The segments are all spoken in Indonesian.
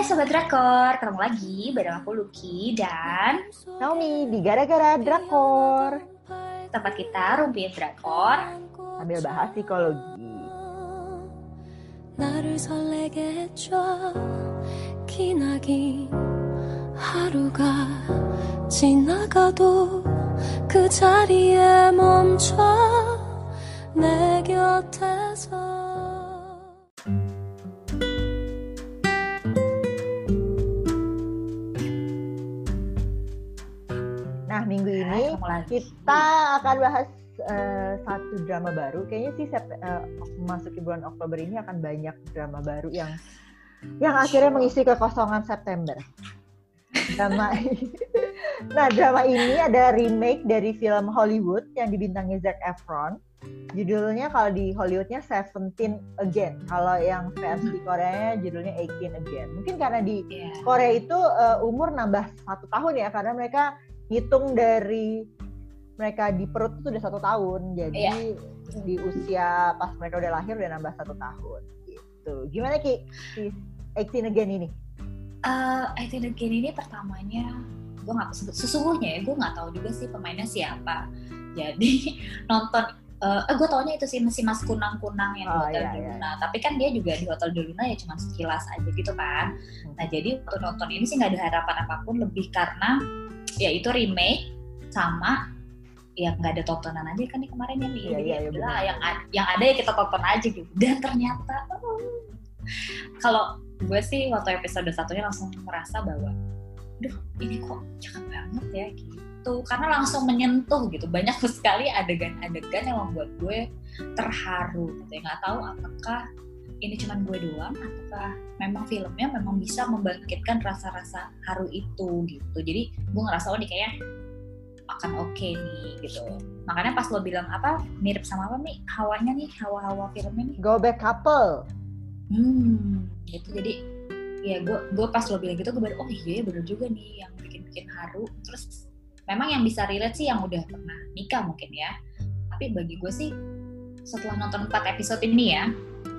Hai Sobat Drakor, ketemu lagi bareng aku Lucky dan Naomi di Gara-Gara Drakor. tempat kita Rumpiin Drakor. Sambil bahas psikologi. 나를 설레게 해줘 기나긴 하루가 지나가도 그 자리에 멈춰 내 곁에서 Kita akan bahas eh, satu drama baru. Kayaknya sih Sep- eh, memasuki bulan Oktober ini akan banyak drama baru yang yang akhirnya mengisi kekosongan September. Drama Nah, drama ini ada remake dari film Hollywood yang dibintangi Zac Efron. Judulnya kalau di Hollywoodnya Seventeen Again. Kalau yang versi Koreanya judulnya Eighteen Again. Mungkin karena di Iya. Korea itu eh, umur nambah satu tahun ya karena mereka hitung dari mereka di perut itu udah satu tahun. Jadi di usia pas mereka udah lahir udah nambah satu tahun gitu. Gimana ki? Si 18 again ini? Eh, I Think Again ini pertamanya gue nggak sebut sesungguhnya ya gue nggak tahu juga sih pemainnya siapa. Jadi nonton eh gue taunya itu sih si Mas Kunang Kunang yang di Oh, Hotel iya, de iya. Tapi kan dia juga di Hotel de Luna ya cuma sekilas aja gitu kan. Nah jadi waktu nonton ini sih nggak ada harapan apa pun lebih karena ya itu remake sama ya nggak ada tontonan aja kan nih kemarin ya nih. Iya, iya, ya iya, benar. yang yang ada ya kita tonton aja gitu. Dan ternyata oh, kalau gue sih waktu episode satunya langsung merasa bahwa duh ini kok cakep banget ya gitu. Karena langsung menyentuh gitu. Banyak sekali adegan-adegan yang membuat gue terharu gitu ya. Nggak tahu apakah ini cuma gue doang ataukah memang filmnya memang bisa membangkitkan rasa-rasa haru itu gitu. Jadi gue ngerasa oh ini kayaknya akan oke nih gitu. Makanya pas lo bilang apa mirip sama apa nih? Hawanya nih hawa-hawa filmnya nih? Go back couple. Hmm, gitu. Jadi ya gue gue pas lo bilang gitu gue baru oh iya ya bener juga nih yang bikin bikin haru. Terus memang yang bisa relate sih yang udah pernah nikah mungkin ya. Tapi bagi gue sih setelah nonton 4 episode ini ya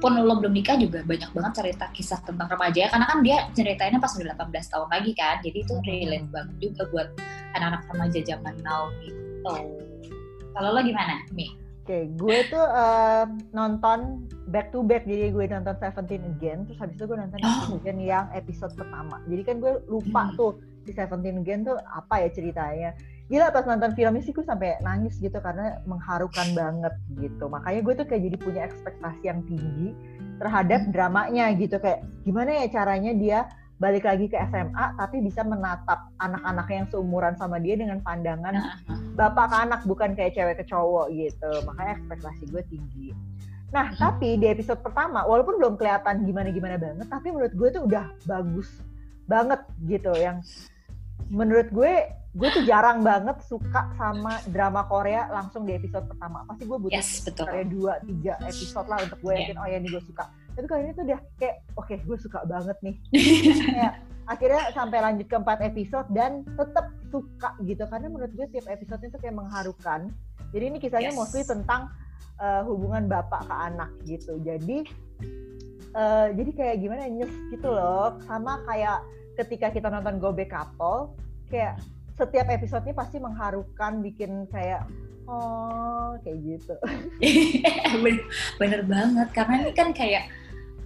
pun lo belum nikah juga banyak banget cerita kisah tentang remaja ya. Karena kan dia ceritainnya pas udah 18 tahun lagi kan. Jadi itu relate banget juga buat anak-anak remaja zaman now gitu kalau lo gimana Mi? Oke, gue tuh eh, nonton back to back jadi gue nonton Seventeen Again terus habis itu gue nonton Oh. 18 Again yang episode pertama jadi kan gue lupa Hmm. tuh si Seventeen Again tuh apa ya ceritanya gila pas nonton filmnya sih gue sampai nangis gitu karena mengharukan banget gitu makanya gue tuh kayak jadi punya ekspektasi yang tinggi terhadap Hmm. dramanya gitu kayak gimana ya caranya dia balik lagi ke SMA tapi bisa menatap anak-anak yang seumuran sama dia dengan pandangan Nah, bapak ke anak bukan kayak cewek ke cowok gitu. Makanya ekspektasi gue tinggi. Nah Hmm. tapi di episode pertama walaupun belum kelihatan gimana gimana banget tapi menurut gue tuh udah bagus banget gitu. Yang menurut gue gue tuh jarang banget suka sama drama Korea langsung di episode pertama. Pasti gue butuh yes betul. kayak dua tiga episode lah untuk gue Iya. yakin oh ya ini gue suka tapi kali ini tuh udah kayak oke gue suka banget nih. Kayak akhirnya sampai lanjut ke empat episode dan tetap suka gitu. Karena menurut gue tiap episode itu kayak mengharukan. Jadi ini kisahnya Yes. mostly tentang uh, hubungan bapak ke anak gitu. Jadi uh, jadi kayak gimana nyes gitu loh. Sama kayak ketika kita nonton Go Back Couple kayak setiap episodenya pasti mengharukan bikin kayak oh kayak gitu. Bener, bener banget. Karena ini kan kayak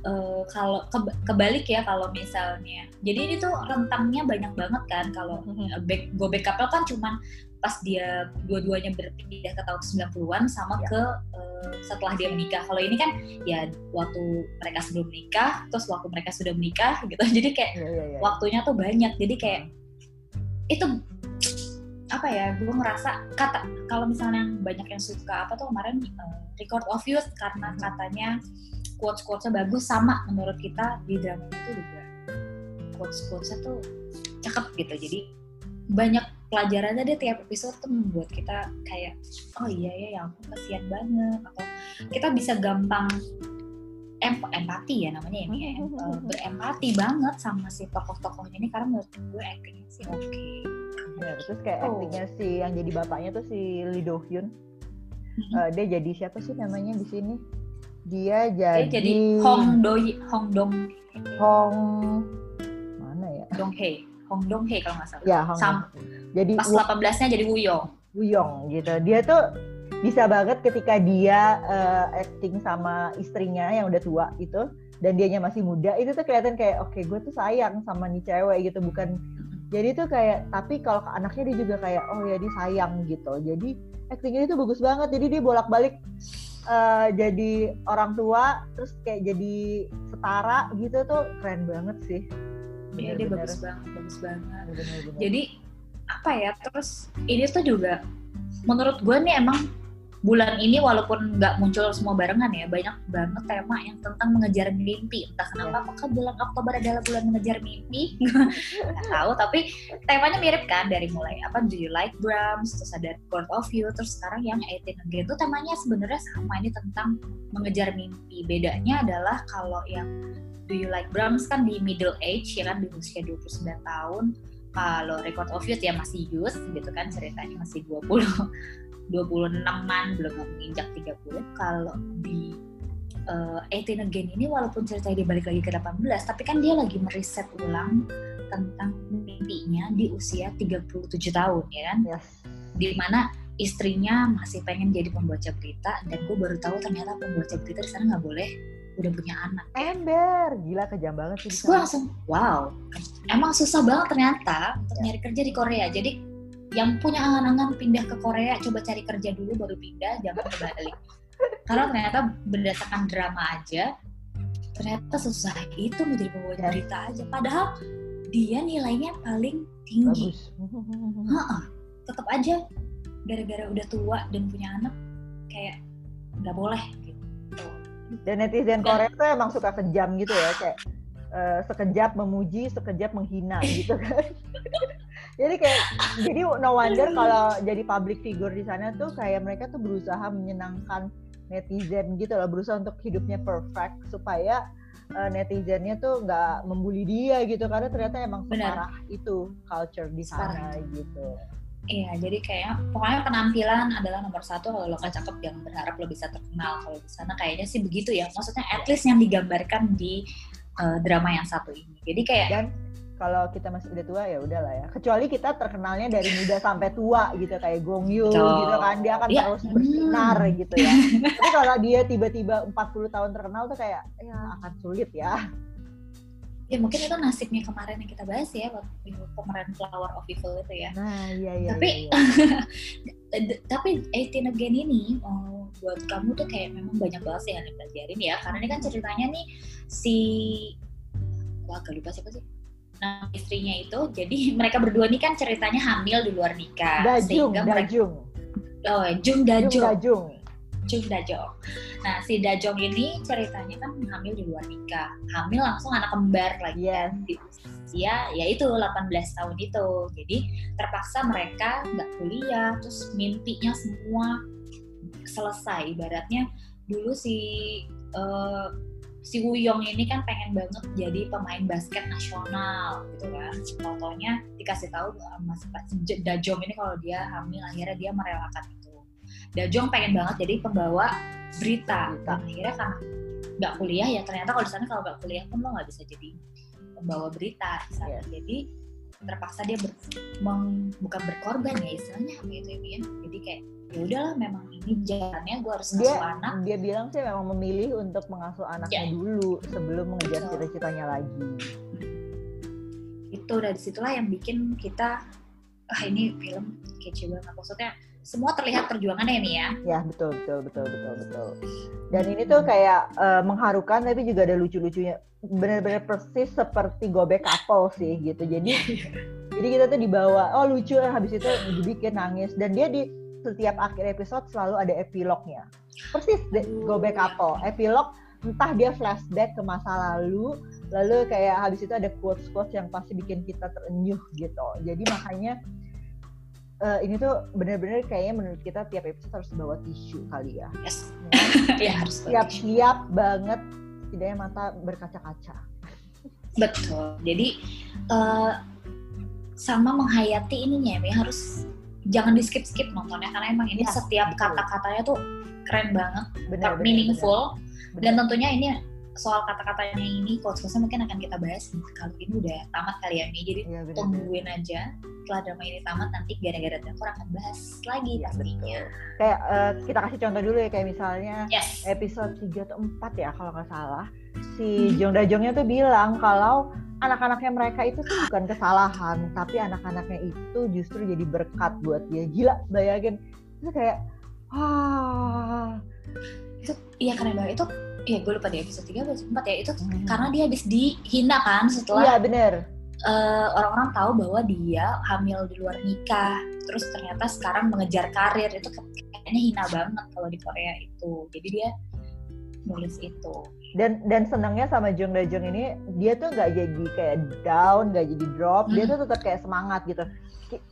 eh, kalau keba- kebalik ya kalau misalnya jadi ini tuh rentangnya banyak banget kan kalau eh, back go back couple kan cuman pas dia dua-duanya berpindah ke tahun 90-an sama Ya. ke eh, setelah dia menikah kalau ini kan ya waktu mereka sebelum menikah terus waktu mereka sudah menikah gitu jadi kayak Iya, iya, iya. waktunya tuh banyak jadi kayak itu apa ya gue ngerasa kata kalau misalnya banyak yang suka apa tuh kemarin uh, record of youth karena katanya quotes quotesnya bagus sama menurut kita di drama itu juga. Quotes quotesnya tuh cakep gitu jadi banyak pelajarannya deh tiap episode tuh membuat kita kayak oh iya ya yang ampun kasihan banget atau kita bisa gampang em- empati ya namanya ini ya. Em- eh, berempati banget sama si tokoh-tokohnya ini karena menurut gue actingnya sih oke Ya, terus kayak Oh. aktingnya si yang jadi bapaknya tuh si Lee Do Hyun. Eh, dia jadi siapa sih namanya di sini? Dia Dia jadi, jadi Hong Doi Hong Dong Hong Dong Hye Hong Dong Hye kalau nggak salah Ya, Hong Sam- Jadi pas Wu 18-nya jadi Wuyong Wuyong gitu. Dia tuh bisa banget ketika dia eh, acting sama istrinya yang udah tua itu dan dianya masih muda itu tuh kelihatan kayak oke gue tuh sayang sama nih cewek gitu bukan jadi tuh kayak tapi kalau ke anaknya dia juga kayak oh ya dia sayang gitu. Jadi actingnya itu bagus banget. Jadi dia bolak balik jadi orang tua terus kayak jadi setara gitu tuh keren banget sih. Iya dia bagus banget bagus banget. Bener-bener. jadi apa ya terus ini tuh juga menurut gue nih emang bulan ini walaupun nggak muncul semua barengan ya banyak banget tema yang tentang mengejar mimpi. Entah kenapa apakah bulan Oktober adalah bulan mengejar mimpi? Nggak tahu tapi temanya mirip kan dari mulai apa Do You Like Brahms terus ada Court of You terus sekarang yang 18 Again tuh temanya sebenarnya sama ini tentang mengejar mimpi. Bedanya adalah kalau yang Do You Like Brahms kan di middle age ya kan di usia 29 tahun. Kalau Record of Youth ya masih youth gitu kan ceritanya masih 20 26-an belum menginjak 30 kalau di uh, 18 Again ini walaupun ceritanya dia balik lagi ke 18 tapi kan dia lagi meriset ulang tentang mimpinya di usia 37 tahun ya kan? Yes. di mana istrinya masih pengen jadi pembaca berita dan gue baru tahu ternyata pembaca berita di sana nggak boleh udah punya anak. Ember! Gila kejam banget sih gue langsung wow emang susah banget ternyata untuk nyari kerja di Korea. Jadi yang punya angan-angan pindah ke Korea coba cari kerja dulu baru pindah jangan kembali karena ternyata berdasarkan drama aja ternyata susah itu menjadi pembawa berita aja. Padahal dia nilainya paling tinggi. Heeh, tetap aja gara-gara udah tua dan punya anak kayak nggak boleh gitu. Dan netizen Korea tuh emang suka kejam gitu ya, kayak eh, sekejap memuji, sekejap menghina gitu kan. jadi kayak, jadi no wonder kalau jadi public figure di sana tuh kayak mereka tuh berusaha menyenangkan netizen gitu loh, berusaha untuk hidupnya perfect supaya eh, netizennya tuh nggak membuli dia gitu karena ternyata emang separah itu culture di sana gitu. Iya, jadi kayak pokoknya penampilan adalah nomor satu. Kalau lo nggak cakep, jangan berharap lo bisa terkenal. Kalau di sana kayaknya sih begitu ya. Maksudnya at least yang digambarkan di uh, drama yang satu ini. Jadi kayak Dan kalau kita masih udah tua ya udahlah ya. Kecuali kita terkenalnya dari muda sampai tua gitu kayak Gong Yoo Betul. gitu kan. Dia akan Iya. terus bersinar gitu ya. Tapi kalau dia tiba-tiba 40 tahun terkenal tuh kayak ya akan sulit ya. ya mungkin itu nasibnya kemarin yang kita bahas ya waktu pemeran Flower of Evil itu ya. Nah, iya iya. Tapi- iya, iya. Tapi 18 Again ini oh, buat kamu tuh kayak memang banyak banget sih yang dipelajarin ya. Karena ini kan ceritanya nih si wah agak lupa siapa sih? Nah istrinya itu jadi mereka berdua nih kan ceritanya hamil di luar nikah. Dajung, sehingga mereka Dajung. oh, Jung Dajung, Dajong. Dajung. Jung Dajong. Nah, si Dajong ini ceritanya kan hamil di luar nikah. Hamil langsung anak kembar lagi Yes. kan di usia ya itu 18 tahun itu. Jadi terpaksa mereka nggak kuliah, terus mimpinya semua selesai. Ibaratnya dulu si eh, si Wuyong ini kan pengen banget jadi pemain basket nasional gitu kan. Contohnya dikasih tahu si Dajong ini kalau dia hamil akhirnya dia merelakan itu. Dajong pengen banget jadi pembawa berita. Nah, akhirnya karena nggak kuliah ya ternyata kalau di sana kalau nggak kuliah pun lo nggak bisa jadi pembawa berita. Yes. Jadi terpaksa dia ber, meng- bukan berkorban ya istilahnya apa itu ya. Jadi kayak ya udahlah memang ini jalannya gue harus Dia ngasuh anak. dia bilang sih memang memilih untuk mengasuh anaknya Ya. dulu sebelum mengejar Betul. cita-citanya lagi. Itu dari situlah yang bikin kita ah ini film kece banget maksudnya semua terlihat perjuangannya ini ya. Ya betul betul betul betul betul. Dan ini tuh kayak eh, mengharukan tapi juga ada lucu-lucunya. Benar-benar persis seperti gobek couple sih gitu. Jadi jadi kita tuh dibawa oh lucu habis itu dibikin nangis dan dia di setiap akhir episode selalu ada epilognya. Persis gobek couple. Epilog entah dia flashback ke masa lalu lalu kayak habis itu ada quotes-quotes yang pasti bikin kita terenyuh gitu. Jadi makanya eh, ini tuh bener-bener kayaknya menurut kita tiap episode harus bawa tisu kali ya. Yes. Ya. ya harus. Siap-siap banget, setidaknya mata berkaca-kaca. Betul. Jadi eh, sama menghayati ininya ya harus jangan di skip skip nontonnya karena emang ini Ya, setiap kata-katanya tuh keren banget, Benar, benar, meaningful benar. dan tentunya ini soal kata-katanya ini quotes-quotesnya mungkin akan kita bahas kalau ini udah tamat kali ya Mi jadi bener. tungguin aja. Setelah drama ini tamat nanti gara-gara drakor akan bahas lagi Iya, pastinya. Kayak eh, kita kasih contoh dulu ya kayak misalnya yes. episode 3 atau 4 ya kalau nggak salah. Si Hmm. Jong Dajongnya tuh bilang kalau anak-anaknya mereka itu tuh bukan kesalahan tapi anak-anaknya itu justru jadi berkat buat dia. Gila bayangin. Itu kayak wah itu iya keren banget itu iya gue lupa di episode 3 episode 4 ya. Itu Hmm. karena dia habis dihina kan setelah iya bener. eh, orang-orang tahu bahwa dia hamil di luar nikah. Terus ternyata sekarang mengejar karir. Itu kayaknya hina banget kalau di Korea itu. Jadi dia nulis itu dan dan senangnya sama Jong Dajong ini dia tuh nggak jadi kayak down nggak jadi drop. Dia Hmm. tuh tetap kayak semangat gitu.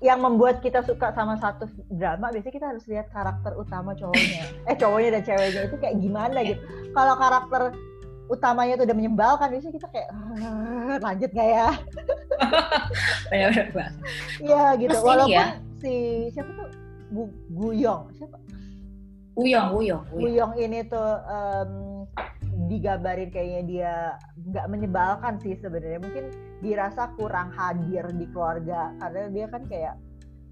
Yang membuat kita suka sama satu drama biasanya kita harus lihat karakter utama cowoknya. Eh cowoknya dan ceweknya itu kayak gimana gitu. Kalau karakter utamanya tuh udah menyebalkan biasanya kita kayak "Ah, lanjut nggak ya? Benar-benar iya gitu. Terus ini walaupun ya. si siapa tuh? Bu, Guyong siapa? Uyong Uyong Uyong ini tuh em, digambarin kayaknya dia nggak menyebalkan sih sebenarnya. Mungkin dirasa kurang hadir di keluarga karena dia kan kayak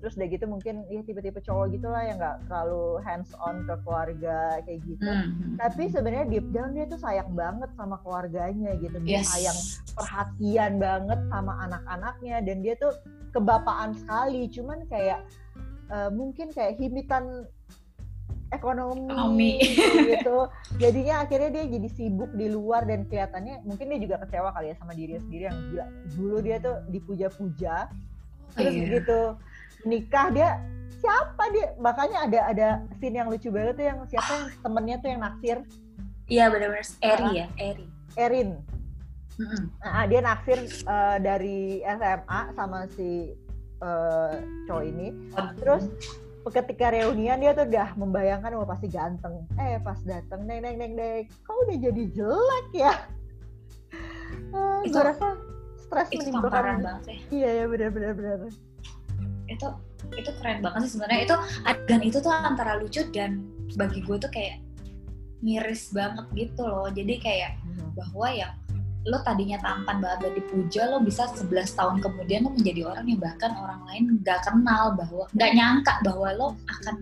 terus udah gitu mungkin ya tipe-tipe cowok gitu lah yang nggak terlalu hands on ke keluarga kayak gitu. Hmm. tapi sebenarnya deep down dia tuh sayang banget sama keluarganya gitu. Dia yes. sayang perhatian banget sama anak-anaknya dan dia tuh kebapaan sekali. Cuman kayak eh, mungkin kayak himitan ekonomi, Ekonomi. gitu jadinya akhirnya dia jadi sibuk di luar dan kelihatannya mungkin dia juga kecewa kali ya sama dirinya sendiri yang gila dulu dia tuh dipuja-puja terus Iya. begitu nikah dia siapa dia makanya ada ada scene yang lucu banget tuh yang siapa yang temennya tuh yang naksir iya benar-benar Eri ya Eri Erin Mm-mm. Nah, dia naksir eh, dari SMA sama si eh, cowok ini. Terus ketika reunian dia tuh udah membayangkan wah pasti ganteng. Eh pas dateng neng neng neng neng, kau udah jadi jelek ya? Eh, Itu- gue rasa stres itu menimbulkan. banget ya Iya ya benar benar benar. itu itu keren banget sih sebenarnya itu adegan itu tuh antara lucu dan bagi gue tuh kayak miris banget gitu loh jadi kayak bahwa yang lo tadinya tampan banget dan dipuja lo bisa 11 tahun kemudian lo menjadi orang yang bahkan orang lain nggak kenal bahwa nggak nyangka bahwa lo akan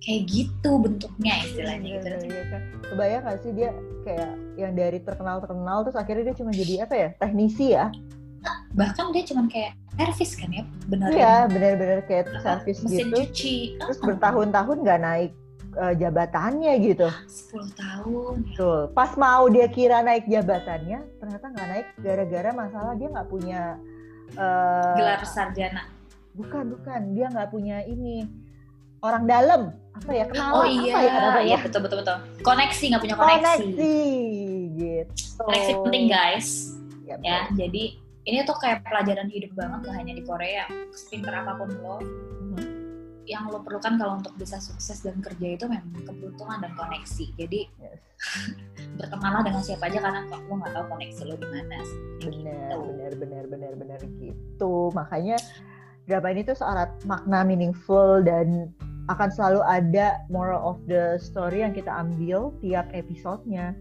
kayak gitu bentuknya istilahnya gitu Iya, iya, kan. Kebayang gak sih dia kayak yang dari terkenal terkenal terus akhirnya dia cuma jadi apa ya teknisi ya? bahkan dia cuman kayak servis kan ya benerin Iya benar-benar kayak servis mesin gitu. cuci Terus Ah, bertahun-tahun nggak naik eh, jabatannya gitu. 10 tahun. Betul. Pas mau dia kira naik jabatannya, ternyata nggak naik gara-gara masalah dia nggak punya eh, gelar sarjana. Bukan bukan. Dia nggak punya ini orang dalam. Apa ya? Kenalan oh apa iya ya apa iya ya? betul betul betul. Koneksi nggak punya koneksi. Koneksi gitu. koneksi penting guys. Ya, ya jadi ini tuh kayak pelajaran hidup banget gak hanya di Korea. Sepinter apa pun lo. Yang lo perlukan kalau untuk bisa sukses dan kerja itu memang keberuntungan dan koneksi jadi Yes. bertemanlah dengan siapa aja karena kok lo nggak tahu koneksi lo di mana benar gitu. benar benar benar benar gitu makanya drama ini tuh syarat makna meaningful dan akan selalu ada moral of the story yang kita ambil tiap episodenya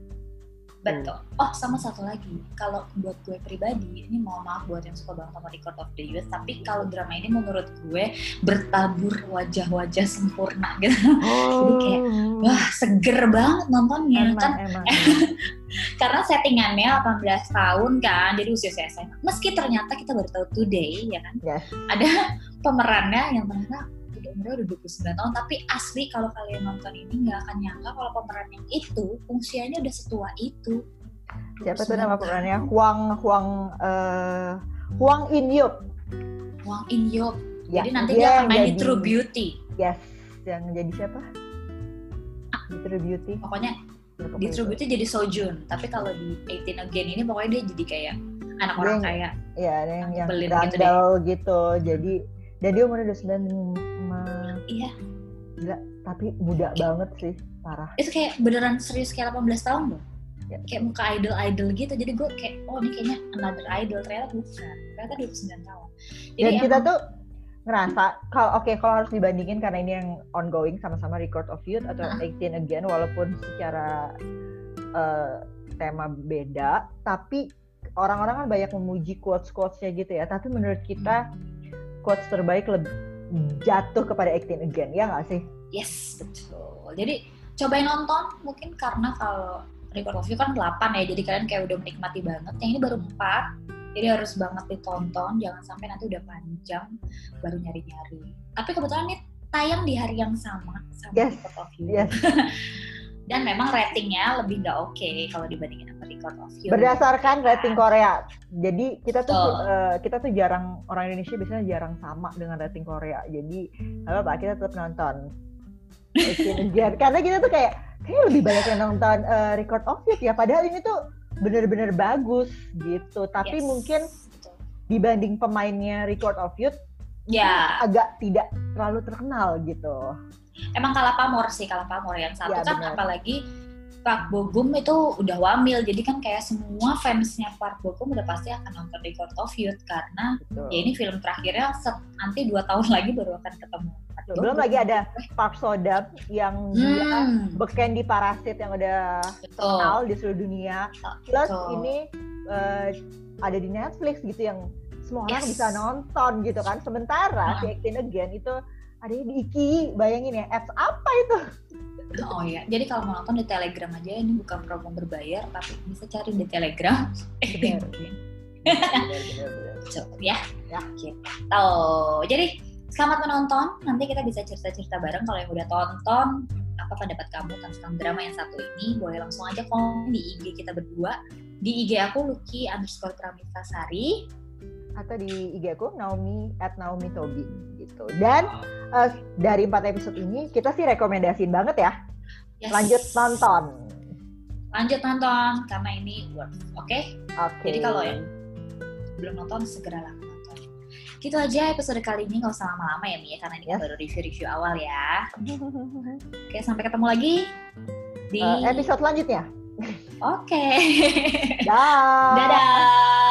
betul. Oh sama satu lagi. Kalau buat gue pribadi ini mohon maaf buat yang suka banget sama Record of the Youth tapi kalau drama ini menurut gue bertabur wajah-wajah sempurna gitu. Oh kayak, wah seger banget nontonnya. Emang kan emang karena settingannya 18 tahun kan jadi usia saya SMA meski ternyata kita baru tahu today ya kan? Yes. ada pemerannya yang ternyata umurnya udah 29 tahun tapi asli kalau kalian nonton ini nggak akan nyangka kalau pemeran yang itu usianya udah setua itu. Siapa tuh 29 nama pemerannya? Huang Huang eh Huang In Yup Wang In Yop Ya, jadi nanti dia dia akan main di True Beauty. Yes yang jadi siapa? Di True Beauty. Pokoknya Ya, di True itu. Beauty jadi Sojun tapi kalau di 18 Again ini pokoknya dia jadi kayak anak orang kaya. ya ada yang, yang gitu deh. gitu, jadi dan dia umurnya udah 95 iya. Tapi muda banget sih parah. Itu kayak beneran serius kayak 18 tahun loh. Ya. kayak muka idol idol gitu. Jadi gue kayak oh ini kayaknya another idol. Ternyata bukan. Ternyata 29 tahun. Jadi dan kita emang- tuh ngerasa kalau oke kalau harus dibandingin karena ini yang ongoing sama-sama Record of Youth atau Ah. 18 Again walaupun secara eh, tema beda, tapi orang-orang kan banyak memuji quotes-quotesnya gitu ya. Tapi menurut kita quotes terbaik lebih jatuh kepada Acting Again, ya nggak sih? Yes, betul. Jadi cobain nonton mungkin karena kalau record of you kan 8 ya, jadi kalian kayak udah menikmati banget. Yang ini baru 4, jadi harus banget ditonton. Jangan sampai nanti udah panjang baru nyari-nyari. Tapi kebetulan ini tayang di hari yang sama sama Yes, record of you. yes. Dan memang ratingnya lebih nggak oke kalau dibandingin sama record of you. Berdasarkan rating Korea. Jadi kita tuh Betul. eh, kita tuh jarang orang Indonesia biasanya jarang sama dengan rating Korea. Jadi apa apa kita tetap nonton. Karena kita tuh kayak kayak lebih banyak yang nonton eh, Record of Youth ya. Padahal ini tuh bener-bener bagus gitu. Tapi Yes. mungkin dibanding pemainnya Record of Youth Ya, agak tidak terlalu terkenal gitu. Emang kalah pamor sih kalah pamor yang satu Ya, kan benar. apalagi Park Bo Gum itu udah wamil jadi kan kayak semua fansnya Park Bo Gum udah pasti akan nonton Record of Youth karena gitu. ya ini film terakhirnya set- nanti dua tahun lagi baru akan ketemu Park Bo Belum lagi ada Park Sodam yang dia hmm, beken di Parasit yang udah betul terkenal di seluruh dunia. Plus Betul. ini eh, ada di Netflix gitu yang semua orang Yes. bisa nonton gitu kan. Sementara Hmm. si Acting Again itu ada di Iki, bayangin ya apps apa itu? oh ya jadi kalau mau nonton di Telegram aja ini bukan promo berbayar tapi bisa cari di Telegram. Bener. Ya. Ya. gitu jadi selamat menonton. Nanti kita bisa cerita-cerita bareng. Kalau yang udah tonton apa pendapat kamu tentang drama yang satu ini boleh langsung aja komen di IG kita berdua. Di IG aku Lucky underscore Pramitasari Atau di IG aku Naomi at Naomi Tobi gitu. Dan eh, dari empat episode ini kita sih rekomendasiin banget ya. Yes. Lanjut nonton. lanjut nonton karena ini worth oke Oke. jadi kalau yang belum nonton segeralah nonton gitu aja episode kali ini nggak usah lama-lama ya Mia karena ini Yes. baru review-review awal ya oke sampai ketemu lagi di Eh, episode selanjutnya. oke Dah. dadah